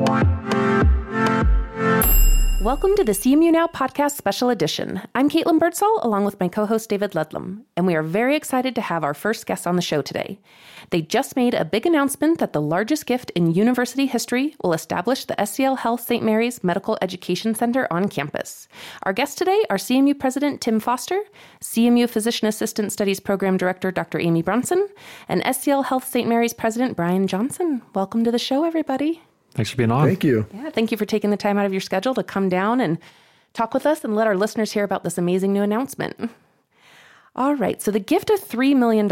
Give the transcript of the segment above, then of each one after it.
one. Welcome to the CMU Now podcast special edition. I'm Caitlin Birdsall, along with my co host David Ludlam, and we are very excited to have our first guest on the show today. They just made a big announcement that the largest gift in university history will establish the SCL Health St. Mary's Medical Education Center on campus. Our guests today are CMU President Tim Foster, CMU Physician Assistant Studies Program Director Dr. Amy Brunson, and SCL Health St. Mary's President Brian Johnson. Welcome to the show, everybody. Thanks for being on. Thank you. Yeah, thank you for taking the time out of your schedule to come down and talk with us and let our listeners hear about this amazing new announcement. All right, so the gift of $3 million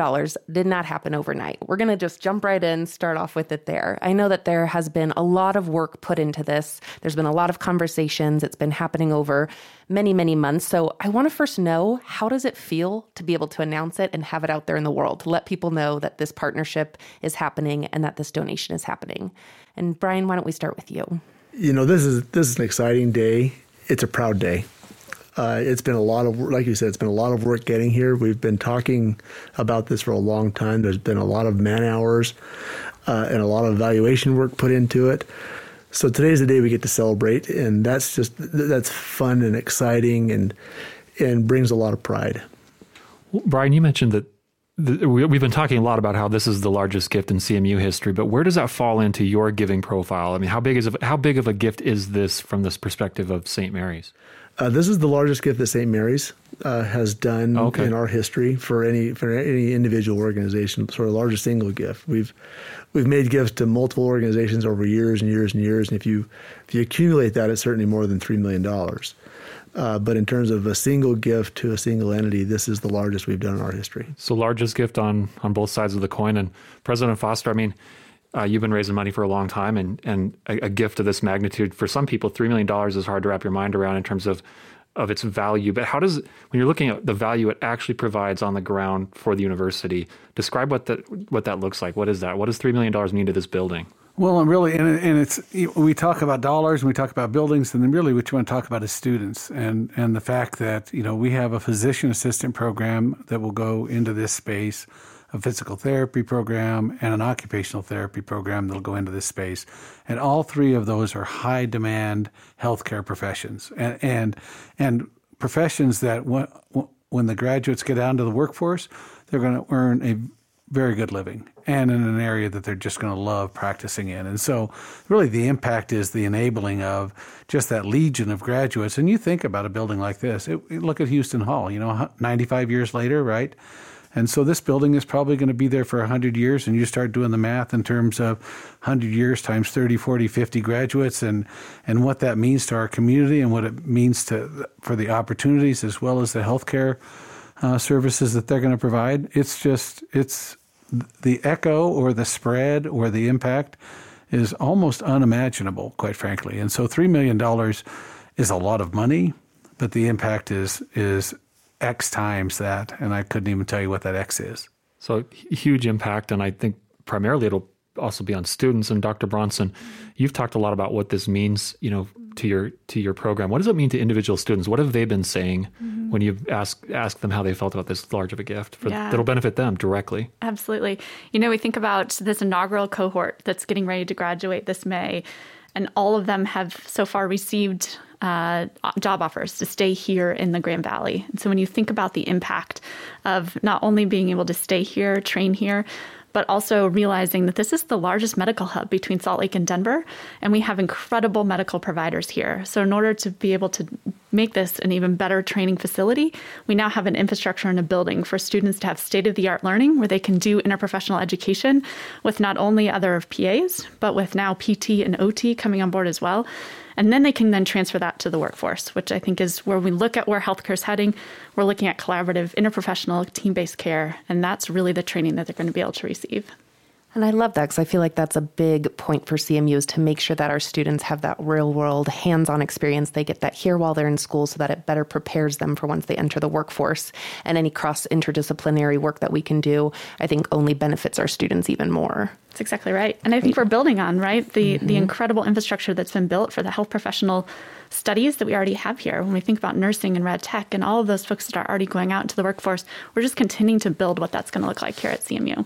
did not happen overnight. We're going to just jump right in, start off with it there. I know that there has been a lot of work put into this. There's been a lot of conversations. It's been happening over many, many months. So I want to first know how does it feel to be able to announce it and have it out there in the world, to let people know that this partnership is happening and that this donation is happening. And Brian, why don't we start with you? You know, this is this is an exciting day. It's a proud day. Uh, it's been a lot of, like you said, it's been a lot of work getting here. We've been talking about this for a long time. There's been a lot of man hours uh, and a lot of evaluation work put into it. So today's the day we get to celebrate, and that's just that's fun and exciting, and and brings a lot of pride. Brian, you mentioned that we've been talking a lot about how this is the largest gift in CMU history, but where does that fall into your giving profile? I mean, how big is how big of a gift is this from this perspective of St. Mary's? Uh, this is the largest gift that St. Mary's uh, has done okay. in our history for any for any individual organization. Sort of largest single gift. We've we've made gifts to multiple organizations over years and years and years, and if you if you accumulate that, it's certainly more than three million dollars. Uh, but in terms of a single gift to a single entity, this is the largest we've done in our history. So largest gift on on both sides of the coin. And President Foster, I mean uh, you've been raising money for a long time, and and a, a gift of this magnitude for some people, three million dollars is hard to wrap your mind around in terms of of its value. But how does when you're looking at the value it actually provides on the ground for the university? Describe what that what that looks like. What is that? What does three million dollars mean to this building? Well, and really, and, and it's we talk about dollars and we talk about buildings, and then really what you want to talk about is students and and the fact that you know we have a physician assistant program that will go into this space a physical therapy program, and an occupational therapy program that'll go into this space. And all three of those are high demand healthcare professions and, and, and professions that when, when the graduates get out into the workforce, they're going to earn a very good living and in an area that they're just going to love practicing in. And so, really, the impact is the enabling of just that legion of graduates. And you think about a building like this, it, look at Houston Hall, you know, 95 years later, right? And so this building is probably going to be there for 100 years. And you start doing the math in terms of 100 years times 30, 40, 50 graduates and, and what that means to our community and what it means to, for the opportunities as well as the healthcare uh, services that they're going to provide. It's just, it's the echo or the spread or the impact is almost unimaginable, quite frankly. And so $3 million is a lot of money, but the impact is, is X times that, and I couldn't even tell you what that X is. So huge impact, and I think primarily it'll also be on students. And Dr. Bronson, you've talked a lot about what this means, you know, to your to your program. What does it mean to individual students? What have they been saying mm-hmm. when you ask ask them how they felt about this large of a gift for, yeah. that'll benefit them directly? Absolutely. You know, we think about this inaugural cohort that's getting ready to graduate this May, and all of them have so far received uh, job offers to stay here in the Grand Valley. And so when you think about the impact of not only being able to stay here, train here, but also realizing that this is the largest medical hub between Salt Lake and Denver, and we have incredible medical providers here. So, in order to be able to make this an even better training facility, we now have an infrastructure and a building for students to have state of the art learning where they can do interprofessional education with not only other of PAs, but with now PT and OT coming on board as well. And then they can then transfer that to the workforce, which I think is where we look at where healthcare is heading. We're looking at collaborative, interprofessional, team based care. And that's really the training that they're going to be able to receive. And I love that because I feel like that's a big point for CMUs to make sure that our students have that real world hands on experience. They get that here while they're in school so that it better prepares them for once they enter the workforce. And any cross interdisciplinary work that we can do, I think only benefits our students even more. That's exactly right. And I think we're building on, right, the, mm-hmm. the incredible infrastructure that's been built for the health professional studies that we already have here. When we think about nursing and rad tech and all of those folks that are already going out into the workforce, we're just continuing to build what that's going to look like here at CMU.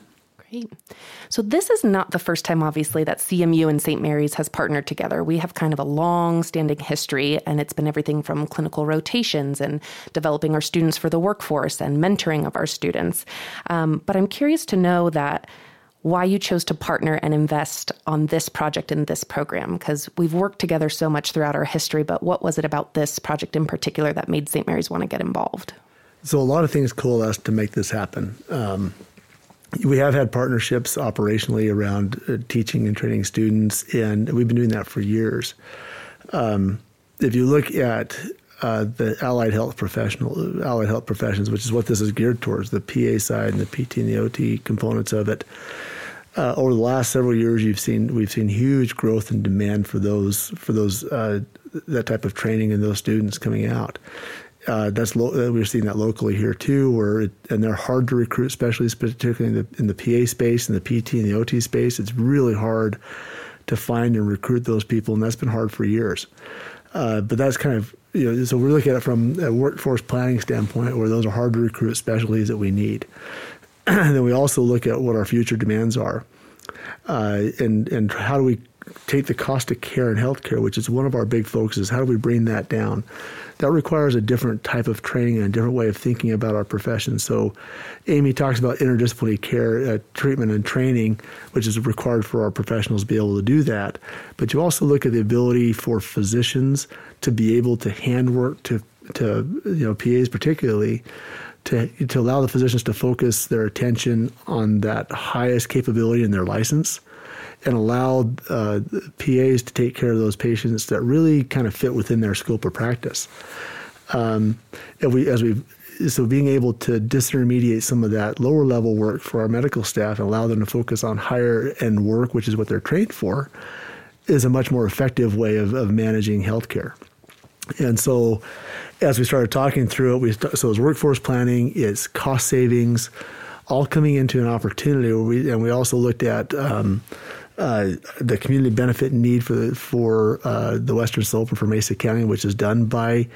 Great. So, this is not the first time, obviously, that CMU and St. Mary's has partnered together. We have kind of a long standing history, and it's been everything from clinical rotations and developing our students for the workforce and mentoring of our students. Um, but I'm curious to know that why you chose to partner and invest on this project in this program because we've worked together so much throughout our history but what was it about this project in particular that made st mary's want to get involved so a lot of things coalesced to make this happen um, we have had partnerships operationally around uh, teaching and training students, and we've been doing that for years. Um, if you look at uh, the allied health professional, allied health professions, which is what this is geared towards, the PA side and the PT and the OT components of it. Uh, over the last several years, you've seen we've seen huge growth and demand for those for those uh, that type of training and those students coming out. Uh, that's lo- uh, we're seeing that locally here too, where it, and they're hard to recruit, especially particularly in the in the PA space and the PT and the OT space. It's really hard to find and recruit those people, and that's been hard for years. Uh, but that's kind of you know, so we're looking at it from a workforce planning standpoint, where those are hard to recruit specialties that we need. and then we also look at what our future demands are, uh, and and how do we take the cost of care and healthcare, which is one of our big focuses. How do we bring that down? That requires a different type of training and a different way of thinking about our profession. So, Amy talks about interdisciplinary care, uh, treatment, and training, which is required for our professionals to be able to do that. But you also look at the ability for physicians to be able to handwork to to you know PAs particularly to to allow the physicians to focus their attention on that highest capability in their license and allowed uh, PAs to take care of those patients that really kind of fit within their scope of practice. Um, and we, as we so being able to disintermediate some of that lower level work for our medical staff and allow them to focus on higher end work, which is what they're trained for, is a much more effective way of, of managing healthcare. And so, as we started talking through it, we so it's workforce planning, it's cost savings, all coming into an opportunity. Where we and we also looked at. Um, uh, the community benefit need for for uh, the Western Slope and for Mesa County, which is done by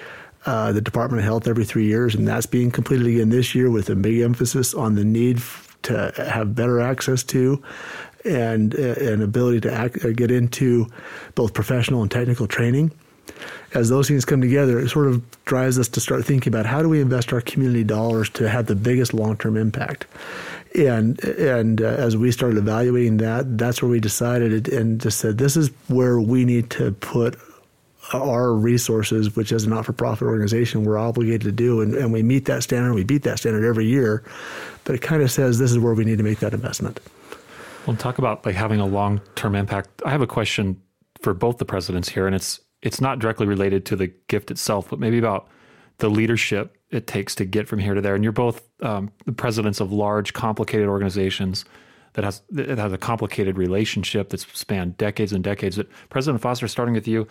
uh, the Department of Health every three years, and that's being completed again this year with a big emphasis on the need to have better access to and uh, an ability to act, uh, get into both professional and technical training. As those things come together, it sort of drives us to start thinking about how do we invest our community dollars to have the biggest long term impact and and uh, as we started evaluating that, that's where we decided and just said this is where we need to put our resources, which as a not-for-profit organization we're obligated to do, and, and we meet that standard. We beat that standard every year, but it kind of says this is where we need to make that investment. Well, talk about like having a long-term impact. I have a question for both the presidents here, and it's it's not directly related to the gift itself, but maybe about the leadership it takes to get from here to there. And you're both um, the presidents of large, complicated organizations that has it has a complicated relationship that's spanned decades and decades. But President Foster, starting with you,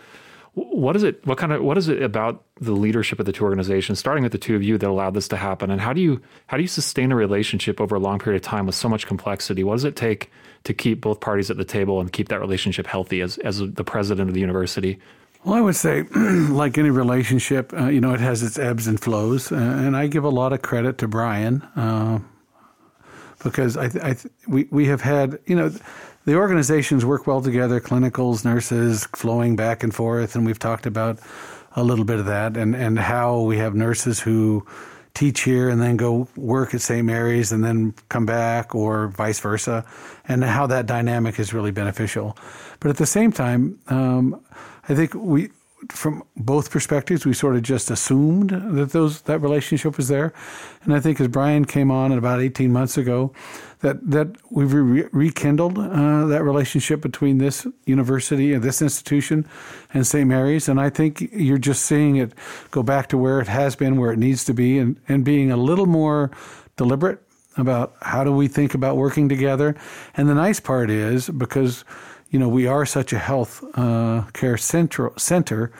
what is it? What kind of what is it about the leadership of the two organizations, starting with the two of you, that allowed this to happen? And how do you how do you sustain a relationship over a long period of time with so much complexity? What does it take to keep both parties at the table and keep that relationship healthy as as the president of the university? Well, I would say, like any relationship, uh, you know, it has its ebbs and flows, uh, and I give a lot of credit to Brian uh, because I, I we we have had, you know, the organizations work well together, clinicals, nurses, flowing back and forth, and we've talked about a little bit of that, and and how we have nurses who teach here and then go work at St. Mary's and then come back, or vice versa, and how that dynamic is really beneficial. But at the same time. Um, I think we, from both perspectives, we sort of just assumed that those that relationship was there, and I think as Brian came on about eighteen months ago, that that we've re- rekindled uh, that relationship between this university and this institution and St. Mary's, and I think you're just seeing it go back to where it has been, where it needs to be, and and being a little more deliberate about how do we think about working together. And the nice part is because you know, we are such a health uh, care center. center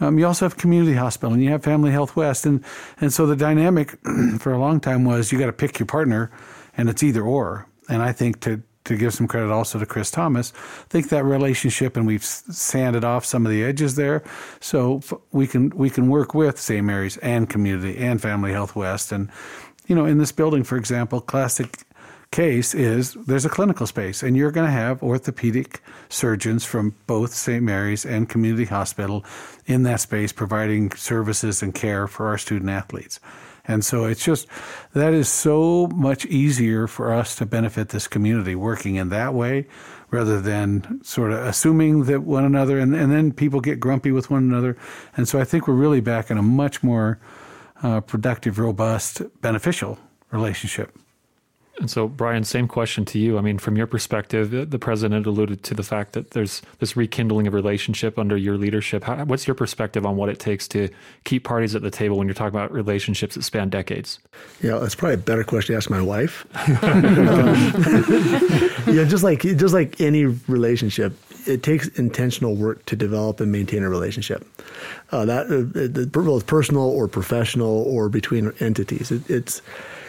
um, you also have community hospital and you have Family Health West, and and so the dynamic for a long time was you got to pick your partner, and it's either or. And I think to to give some credit also to Chris Thomas, I think that relationship and we've sanded off some of the edges there, so we can we can work with St. Mary's and community and Family Health West, and you know in this building, for example, classic case is there's a clinical space, and you're going to have orthopedic surgeons from both St. Mary's and Community Hospital in that space providing services and care for our student athletes. And so it's just that is so much easier for us to benefit this community working in that way rather than sort of assuming that one another and, and then people get grumpy with one another. And so I think we're really back in a much more uh, productive, robust, beneficial relationship. And so, Brian, same question to you. I mean, from your perspective, the president alluded to the fact that there's this rekindling of relationship under your leadership. How, what's your perspective on what it takes to keep parties at the table when you're talking about relationships that span decades? Yeah, that's probably a better question to ask my wife. um, yeah, just like just like any relationship, it takes intentional work to develop and maintain a relationship. Uh, that uh, both personal or professional or between entities. It, it's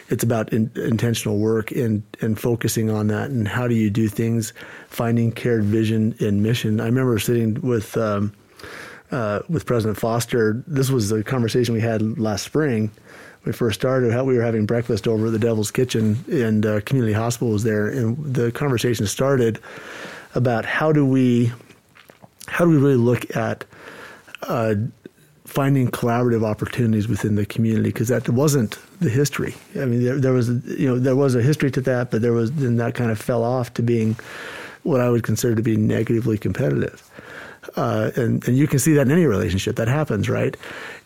it's about in, intentional work and and focusing on that and how do you do things, finding cared vision and mission. I remember sitting with um, uh, with President Foster. This was a conversation we had last spring. We first started. We were having breakfast over at the Devil's Kitchen, and uh, Community Hospital was there, and the conversation started about how do we how do we really look at uh, finding collaborative opportunities within the community because that wasn't the history. I mean, there, there, was you know there was a history to that, but there was then that kind of fell off to being what I would consider to be negatively competitive. Uh, and and you can see that in any relationship that happens, right?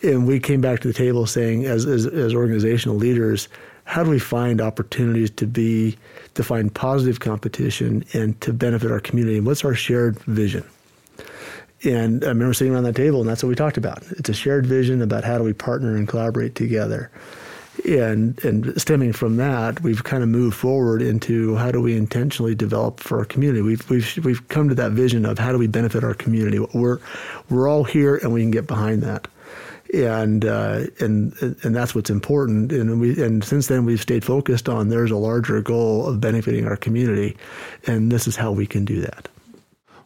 And we came back to the table saying, as as, as organizational leaders, how do we find opportunities to be to find positive competition and to benefit our community? What's our shared vision? And I remember sitting around that table, and that's what we talked about. It's a shared vision about how do we partner and collaborate together. And and stemming from that, we've kind of moved forward into how do we intentionally develop for our community. We've we've we've come to that vision of how do we benefit our community. We're we're all here, and we can get behind that. And uh, and and that's what's important. And we and since then we've stayed focused on there's a larger goal of benefiting our community, and this is how we can do that.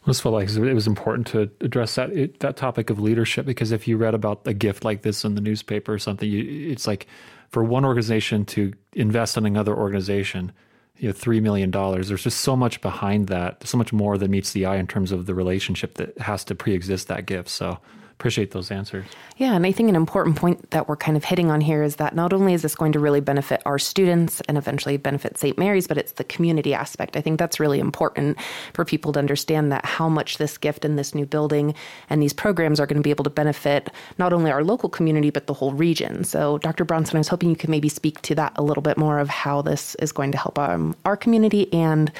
I just felt like it was important to address that that topic of leadership because if you read about a gift like this in the newspaper or something, you, it's like for one organization to invest in another organization, you know, three million dollars. There's just so much behind that, so much more than meets the eye in terms of the relationship that has to pre-exist that gift. So appreciate those answers. Yeah, and I think an important point that we're kind of hitting on here is that not only is this going to really benefit our students and eventually benefit St. Mary's, but it's the community aspect. I think that's really important for people to understand that how much this gift and this new building and these programs are going to be able to benefit not only our local community, but the whole region. So, Dr. Bronson, I was hoping you could maybe speak to that a little bit more of how this is going to help um, our community and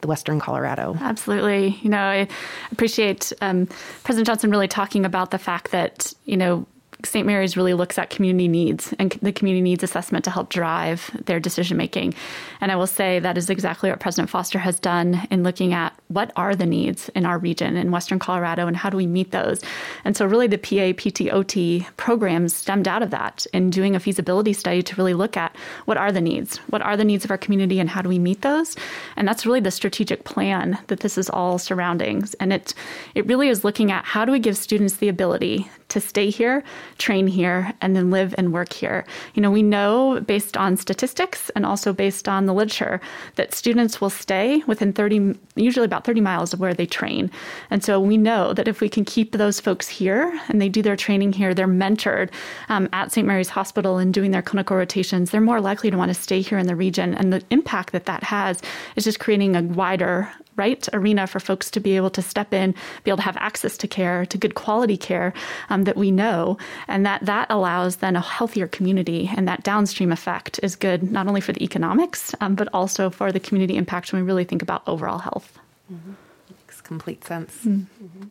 the Western Colorado. Absolutely. You know, I appreciate um, President Johnson really talking about the fact that, you know, St. Mary's really looks at community needs and the community needs assessment to help drive their decision making. And I will say that is exactly what President Foster has done in looking at what are the needs in our region in Western Colorado and how do we meet those. And so, really, the PA PTOT programs stemmed out of that in doing a feasibility study to really look at what are the needs, what are the needs of our community, and how do we meet those. And that's really the strategic plan that this is all surrounding. And it it really is looking at how do we give students the ability to stay here, train here, and then live and work here. You know, we know based on statistics and also based on the literature that students will stay within 30, usually about 30 miles of where they train. And so we know that if we can keep those folks here and they do their training here, they're mentored um, at St. Mary's Hospital and doing their clinical rotations, they're more likely to want to stay here in the region. And the impact that that has is just creating a wider right arena for folks to be able to step in, be able to have access to care, to good quality care um, that we know, and that that allows then a healthier community, and that downstream effect is good not only for the economics um, but also for the community impact when we really think about overall health. Mm-hmm. Makes complete sense. Mm-hmm.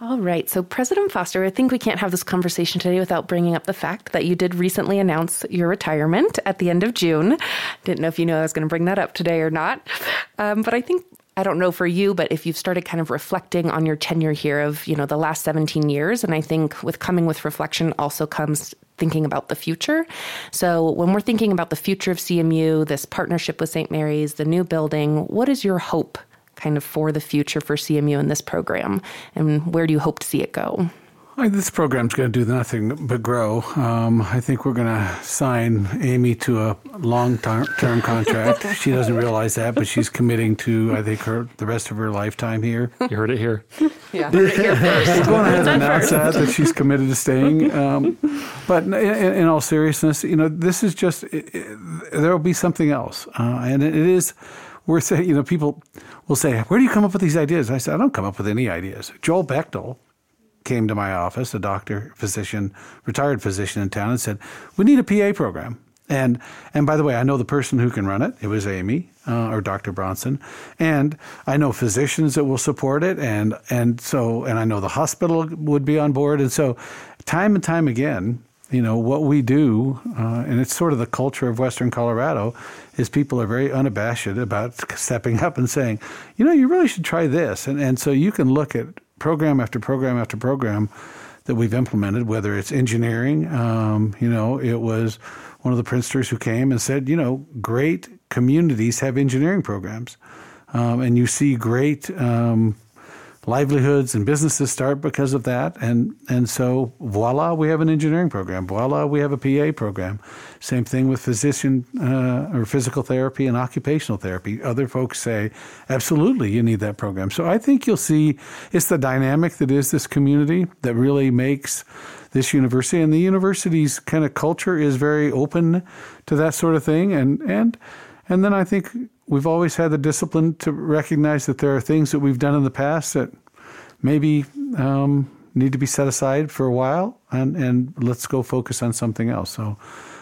All right. So, President Foster, I think we can't have this conversation today without bringing up the fact that you did recently announce your retirement at the end of June. Didn't know if you knew I was going to bring that up today or not. Um, but I think I don't know for you, but if you've started kind of reflecting on your tenure here of, you know, the last 17 years, and I think with coming with reflection also comes thinking about the future. So when we're thinking about the future of CMU, this partnership with St. Mary's, the new building, what is your hope kind of for the future for CMU in this program? And where do you hope to see it go? I, this program's going to do nothing but grow. Um, I think we're going to sign Amy to a long-term contract. she doesn't realize that, but she's committing to, I think, her the rest of her lifetime here. You heard it here. Yeah, heard it here first. We're going ahead and announce that that she's committed to staying. Um, but in, in, all seriousness, you know, this is just there will be something else, uh, and it is. We're saying, you know, people will say, "Where do you come up with these ideas?" I said, "I don't come up with any ideas." Joel Bechtel came to my office, a doctor, physician, retired physician in town, and said, "We need a PA program." And and by the way, I know the person who can run it. It was Amy uh, or Dr. Bronson, and I know physicians that will support it, and and so and I know the hospital would be on board, and so time and time again, you know what we do, uh, and it's sort of the culture of Western Colorado, is people are very unabashed about stepping up and saying, you know, you really should try this, and and so you can look at program after program after program that we've implemented, whether it's engineering. Um, you know, it was one of the Prinsters who came and said, you know, great communities have engineering programs. Um, and you see great um, livelihoods and businesses start because of that. And, and so, voila, we have an engineering program. Voila, we have a PA program. Same thing with physician uh, or physical therapy and occupational therapy. Other folks say, absolutely, you need that program. So I think you'll see it's the dynamic that is this community that really makes this university. And the university's kind of culture is very open to that sort of thing. And, and, and then I think we've always had the discipline to recognize that there are things that we've done in the past that maybe um, need to be set aside for a while and, and let's go focus on something else. So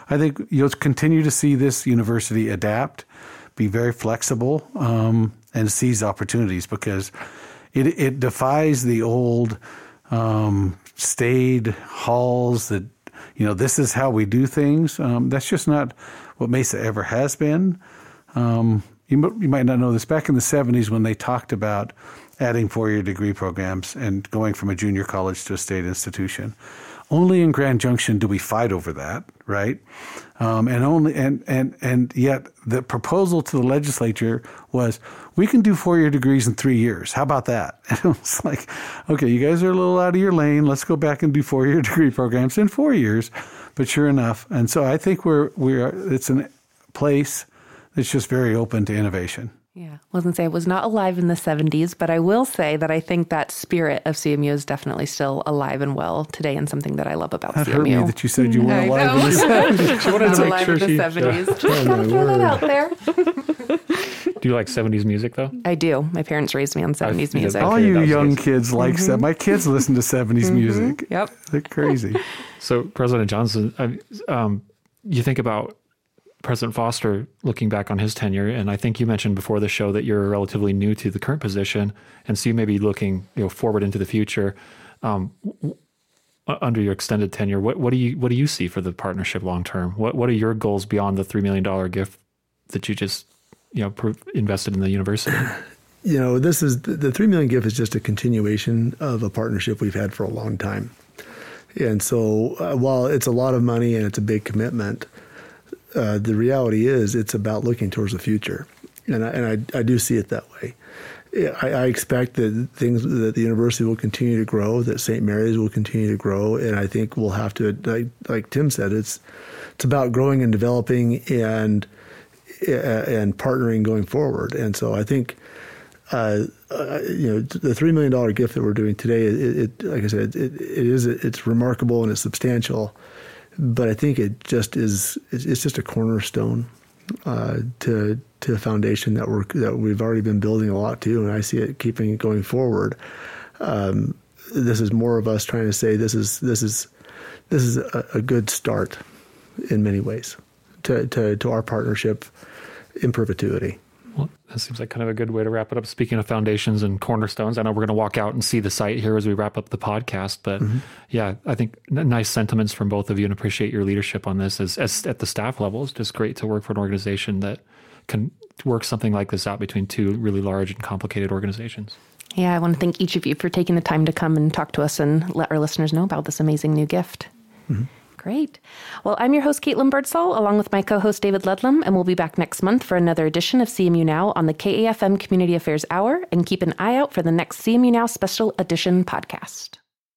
I think you'll continue to see this university adapt, be very flexible, um, and seize opportunities because it, it defies the old um, staid halls that, you know, this is how we do things. Um, that's just not what Mesa ever has been. Um, you, you might not know this. Back in the 70s, when they talked about adding four year degree programs and going from a junior college to a state institution, only in Grand Junction do we fight over that, right? Um, and only and and and yet the proposal to the legislature was we can do four year degrees in three years. How about that? And it was like, okay, you guys are a little out of your lane. Let's go back and do four year degree programs in four years. But sure enough, and so I think we're we are. It's a place it's just very open to innovation. Yeah, wasn't say it was not alive in the 70s, but I will say that I think that spirit of CMU is definitely still alive and well today, and something that I love about that CMU. Hurt me that you said you weren't alive in the 70s. she wanted to alive sure in the she, 70s. Yeah. Just gotta throw that out there. do you like 70s music though? I do. My parents raised me on 70s music. All you young kids like mm-hmm. My kids listen to 70s mm-hmm. music. Yep, they're crazy. So President Johnson, um, you think about President Foster, looking back on his tenure, and I think you mentioned before the show that you're relatively new to the current position, and so you may be looking you know forward into the future. Um, under your extended tenure, what, what do you what do you see for the partnership long term? What what are your goals beyond the three million dollar gift that you just you know invested in the university? You know, this is the three million gift is just a continuation of a partnership we've had for a long time, and so uh, while it's a lot of money and it's a big commitment uh, the reality is it's about looking towards the future, and I, and I, I do see it that way. I, I, expect that things that the university will continue to grow, that St. Mary's will continue to grow, and I think we'll have to, like, like Tim said, it's it's about growing and developing and and partnering going forward. And so I think. Uh, uh, you know, the three million dollar gift that we're doing today, it, it like I said, it, it is it's remarkable and it's substantial but I think it just is it's just a cornerstone uh, to to a foundation that we're that we've already been building a lot to, and I see it keeping going forward. Um, this is more of us trying to say this is this is this is a, a good start in many ways to, to, to our partnership in perpetuity. Well, that seems like kind of a good way to wrap it up. Speaking of foundations and cornerstones, I know we're going to walk out and see the site here as we wrap up the podcast. But mm-hmm. yeah, I think nice sentiments from both of you and appreciate your leadership on this as, as at the staff level. It's just great to work for an organization that can work something like this out between two really large and complicated organizations. Yeah, I want to thank each of you for taking the time to come and talk to us and let our listeners know about this amazing new gift. Mm-hmm. Great. Well, I'm your host, Caitlin Birdsall, along with my co host, David Ludlam, and we'll be back next month for another edition of CMU Now on the KAFM Community Affairs Hour. And keep an eye out for the next CMU Now Special Edition podcast.